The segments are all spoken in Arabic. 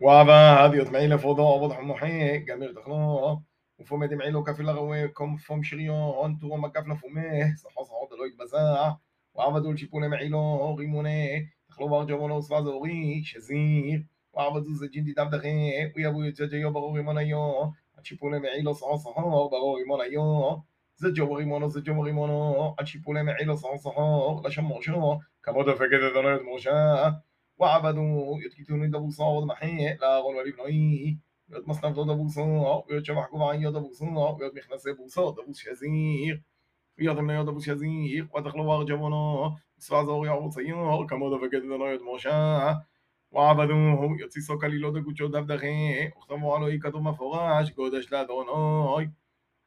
ועבד יוטמעי לפודו עבוד חמוחי, גמיר תכנו, ופומד דמעי לו כפי לרווי, קום פום שריון, תורום מקף לפומה, סחו סחו דלא יתבזע, ועבדו לשיפולי מעילו, רימוני, תכלו בר ג'בונו סבא זורי, שזיר, ועבדו זה ג'ינדי דבדכי, ויבו יוצא ג'יו ברור רימון היו, עד שיפולי מעילו סחו סחו, ברור רימון היו, זה ג'ו רימונו, זה ג'ו רימונו, עד שיפולי מעילו סחו סחו, לשמושו, כמות דפקת את דנות משה, وعبدوا يتكتون محي لا غول ولي بنوي يد مصنف دبو صاد ويد شبح قبعي دبو صاد ويد مخنس دبو صاد دبو شزير ويد من يد دبو شزير ودخلوا وارجبنا سوا زوري عبو صيار كما دفكت دنا يد موشا. وعبدوه يتصيصو كليلو دقوچو دبدخي اختموا على كتب مفرش قدش لدوناي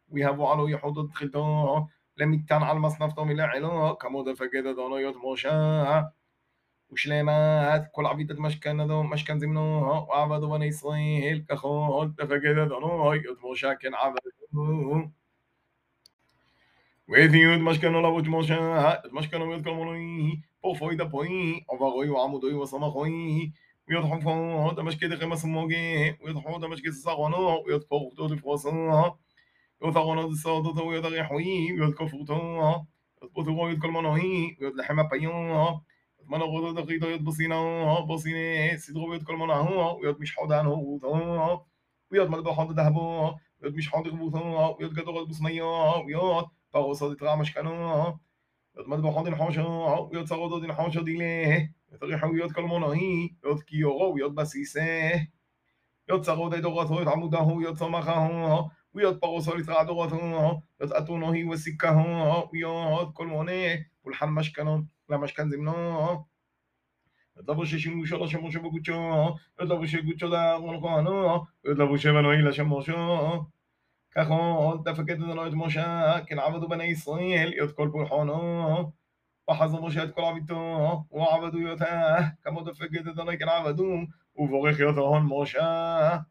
ويهبوا على يحوض دخلتو لم يكتن على المصنف تومي لعلو وشليمات كل عبيدة مشكن ذو مشكن زمنوه وعبد بني إسرائيل كخوه فكذا ذنوه يطبو شاكن عبدوه وإذ يود مشكن لابوت موشا مشكن ويذكر منويه بوفوي دبويه وبغوي وعمودوي وصمخويه ويضحفوه دمشكد خمس موجيه ويضحوه دمشكد صغنوه ويضفوه دود فوصوه وثغنوه الصوت ويضغحويه ويذكر فوتوه يضبطوه ويذكر منويه ويضلحم بيوه من wada da يد yot basina ha basine sidro yot kol mana ha yot mish hada an ha ويات حاضر ذهبه ويات مش حاضر بوثه ويات قدر بصمية صاد ترى مش كانوا ويات مدبر حاضر حاشا ويد صاغو ضد حاشا دي ليه ويد كل من هي ويات كيورو ويد بسيسه ويات صاغو دي دوغات ويات عموده ويات صمخه ويد طاغو صاد ترى دوغات ويات أتونه هي وسكه ويد كل من هي والحمش كانوا Namaś kandzim, no. dla Boże się musiała się może Gucio, dla Boże Gucio da Rolkoano, dla Boże Manuela się może. كخون دفكت دنويت موشا كن عبدوا بني إسرائيل يدخل برحانو وحظ موشا يدخل عبدو وعبدو يوتاه كما دفكت دنويت كن عبدو وفوق يوتاهن موشا